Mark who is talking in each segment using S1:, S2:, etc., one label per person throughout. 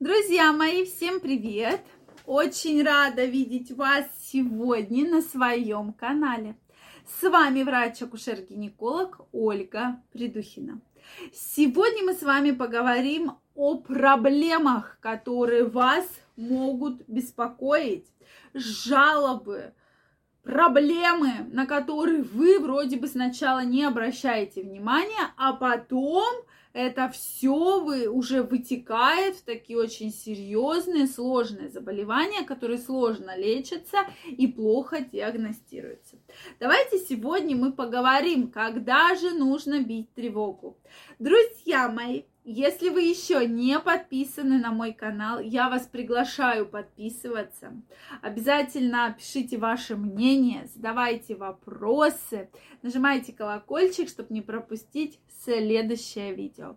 S1: Друзья мои, всем привет! Очень рада видеть вас сегодня на своем канале. С вами врач-акушер-гинеколог Ольга Придухина. Сегодня мы с вами поговорим о проблемах, которые вас могут беспокоить, жалобы, проблемы, на которые вы вроде бы сначала не обращаете внимания, а потом это все вы уже вытекает в такие очень серьезные, сложные заболевания, которые сложно лечатся и плохо диагностируются. Давайте сегодня мы поговорим, когда же нужно бить тревогу. Друзья мои, если вы еще не подписаны на мой канал, я вас приглашаю подписываться. Обязательно пишите ваше мнение, задавайте вопросы, нажимайте колокольчик, чтобы не пропустить следующее видео.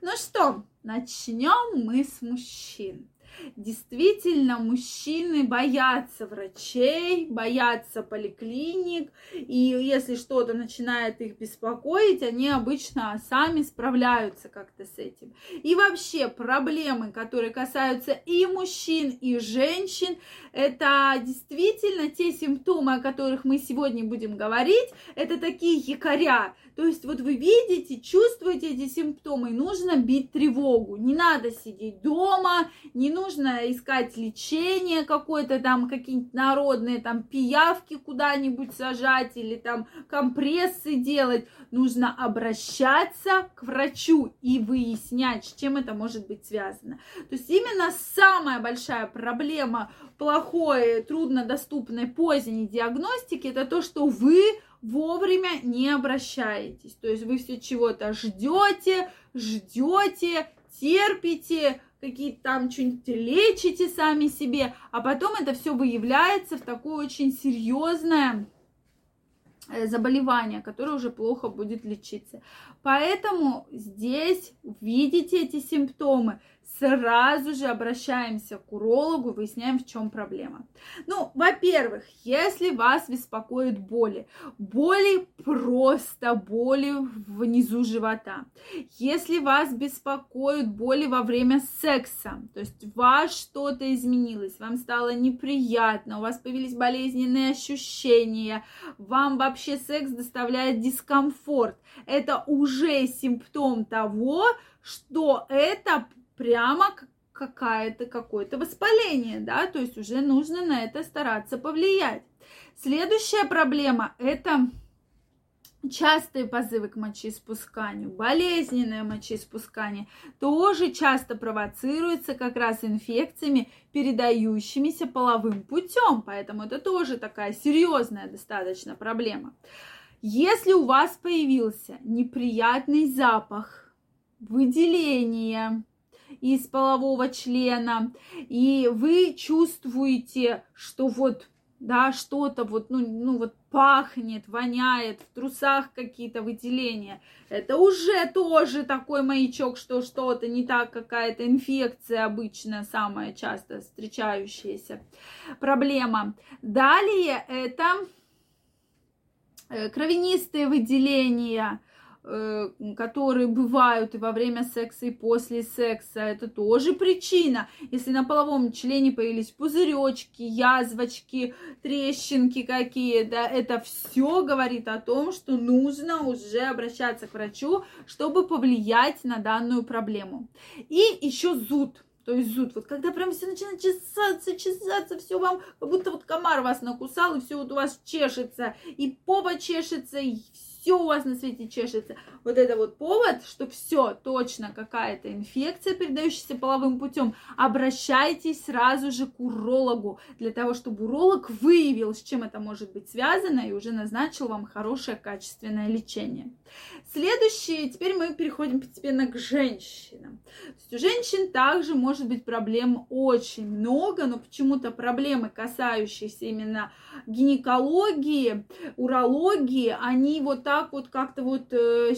S1: Ну что, начнем мы с мужчин. Действительно, мужчины боятся врачей, боятся поликлиник, и если что-то начинает их беспокоить, они обычно сами справляются как-то с этим. И вообще проблемы, которые касаются и мужчин, и женщин, это действительно те симптомы, о которых мы сегодня будем говорить, это такие якоря, то есть вот вы видите, чувствуете эти симптомы, нужно бить тревогу. Не надо сидеть дома, не нужно искать лечение какое-то там, какие-нибудь народные там пиявки куда-нибудь сажать или там компрессы делать. Нужно обращаться к врачу и выяснять, с чем это может быть связано. То есть именно самая большая проблема плохой, труднодоступной поздней диагностики, это то, что вы вовремя не обращаетесь. То есть вы все чего-то ждете, ждете, терпите, какие-то там что-нибудь лечите сами себе, а потом это все выявляется в такое очень серьезное э, заболевание, которое уже плохо будет лечиться. Поэтому здесь видите эти симптомы, сразу же обращаемся к урологу, выясняем, в чем проблема. Ну, во-первых, если вас беспокоит боли, боли просто боли внизу живота, если вас беспокоят боли во время секса, то есть у вас что-то изменилось, вам стало неприятно, у вас появились болезненные ощущения, вам вообще секс доставляет дискомфорт, это уже симптом того, что это прямо какая-то, какое-то воспаление, да, то есть уже нужно на это стараться повлиять. Следующая проблема – это частые позывы к мочеиспусканию, болезненное мочеиспускание тоже часто провоцируется как раз инфекциями, передающимися половым путем, поэтому это тоже такая серьезная достаточно проблема. Если у вас появился неприятный запах, выделение, из полового члена, и вы чувствуете, что вот да, что-то вот, ну, ну вот пахнет, воняет, в трусах какие-то выделения. Это уже тоже такой маячок, что что-то не так, какая-то инфекция обычно, самая часто встречающаяся проблема. Далее это э, кровянистые выделения, которые бывают и во время секса, и после секса, это тоже причина. Если на половом члене появились пузыречки, язвочки, трещинки какие, да, это все говорит о том, что нужно уже обращаться к врачу, чтобы повлиять на данную проблему. И еще зуд. То есть зуд. Вот когда прям все начинает чесаться, чесаться, все вам, как будто вот комар вас накусал, и все вот у вас чешется, и попа чешется, и все все у вас на свете чешется. Вот это вот повод, что все, точно какая-то инфекция, передающаяся половым путем, обращайтесь сразу же к урологу, для того, чтобы уролог выявил, с чем это может быть связано, и уже назначил вам хорошее качественное лечение. Следующее, теперь мы переходим постепенно к женщинам. У женщин также может быть проблем очень много, но почему-то проблемы, касающиеся именно гинекологии, урологии, они вот так вот как-то вот э,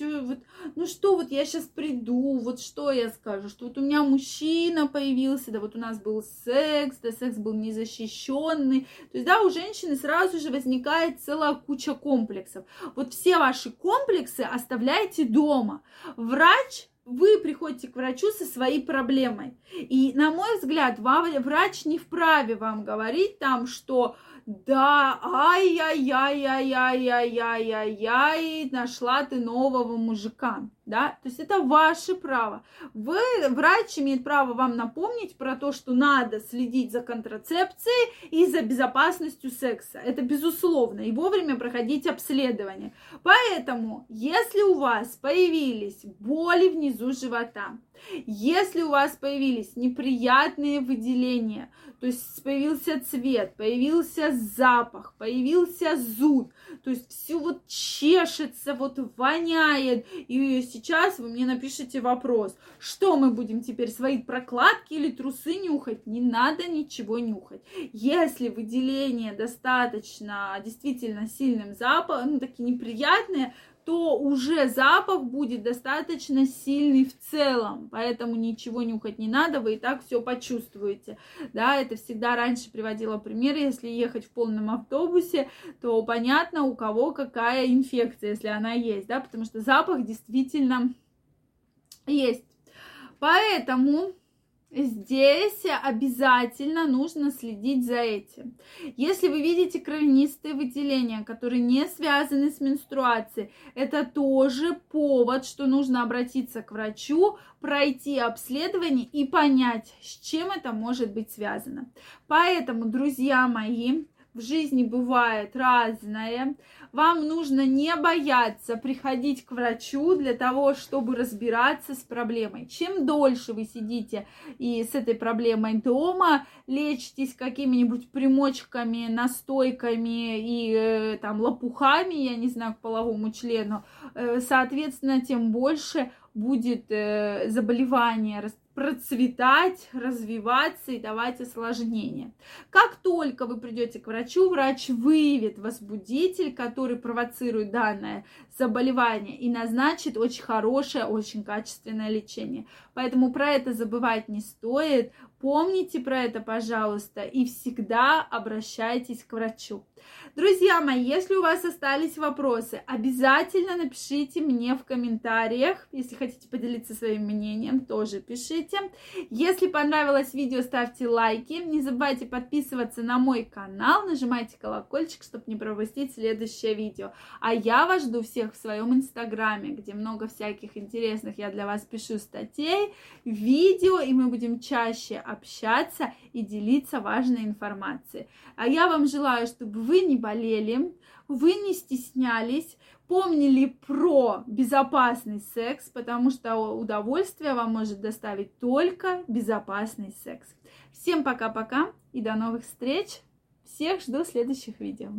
S1: вот, ну что вот я сейчас приду, вот что я скажу, что вот у меня мужчина появился, да вот у нас был секс, да секс был незащищенный, то есть да, у женщины сразу же возникает целая куча комплексов. Вот все ваши комплексы оставляйте дома. Врач вы приходите к врачу со своей проблемой. И, на мой взгляд, врач не вправе вам говорить там, что да, ай-яй-яй-яй-яй-яй-яй, нашла ты нового мужика, да, то есть это ваше право. Вы, врач имеет право вам напомнить про то, что надо следить за контрацепцией и за безопасностью секса, это безусловно, и вовремя проходить обследование. Поэтому, если у вас появились боли внизу живота, если у вас появились неприятные выделения, то есть появился цвет, появился запах, появился зуд, то есть все вот чешется, вот воняет. И сейчас вы мне напишите вопрос, что мы будем теперь, свои прокладки или трусы нюхать? Не надо ничего нюхать. Если выделение достаточно действительно сильным запахом, ну такие неприятные, то уже запах будет достаточно сильный в целом, поэтому ничего нюхать не надо, вы и так все почувствуете, да, это всегда раньше приводила пример, если ехать в полном автобусе, то понятно, у кого какая инфекция, если она есть, да, потому что запах действительно есть. Поэтому Здесь обязательно нужно следить за этим. Если вы видите кровянистые выделения, которые не связаны с менструацией, это тоже повод, что нужно обратиться к врачу, пройти обследование и понять, с чем это может быть связано. Поэтому, друзья мои, в жизни бывает разное. Вам нужно не бояться приходить к врачу для того, чтобы разбираться с проблемой. Чем дольше вы сидите и с этой проблемой дома, лечитесь какими-нибудь примочками, настойками и э, там лопухами, я не знаю, к половому члену, э, соответственно, тем больше будет э, заболевание процветать, развиваться и давать осложнения. Как только вы придете к врачу, врач выявит возбудитель, который провоцирует данное заболевание и назначит очень хорошее, очень качественное лечение. Поэтому про это забывать не стоит. Помните про это, пожалуйста, и всегда обращайтесь к врачу. Друзья мои, если у вас остались вопросы, обязательно напишите мне в комментариях. Если хотите поделиться своим мнением, тоже пишите. Если понравилось видео, ставьте лайки. Не забывайте подписываться на мой канал, нажимайте колокольчик, чтобы не пропустить следующее видео. А я вас жду всех в своем инстаграме, где много всяких интересных я для вас пишу статей, видео, и мы будем чаще общаться и делиться важной информацией. А я вам желаю, чтобы вы не болели, вы не стеснялись, помнили про безопасный секс, потому что удовольствие вам может доставить только безопасный секс. Всем пока-пока и до новых встреч. Всех жду в следующих видео.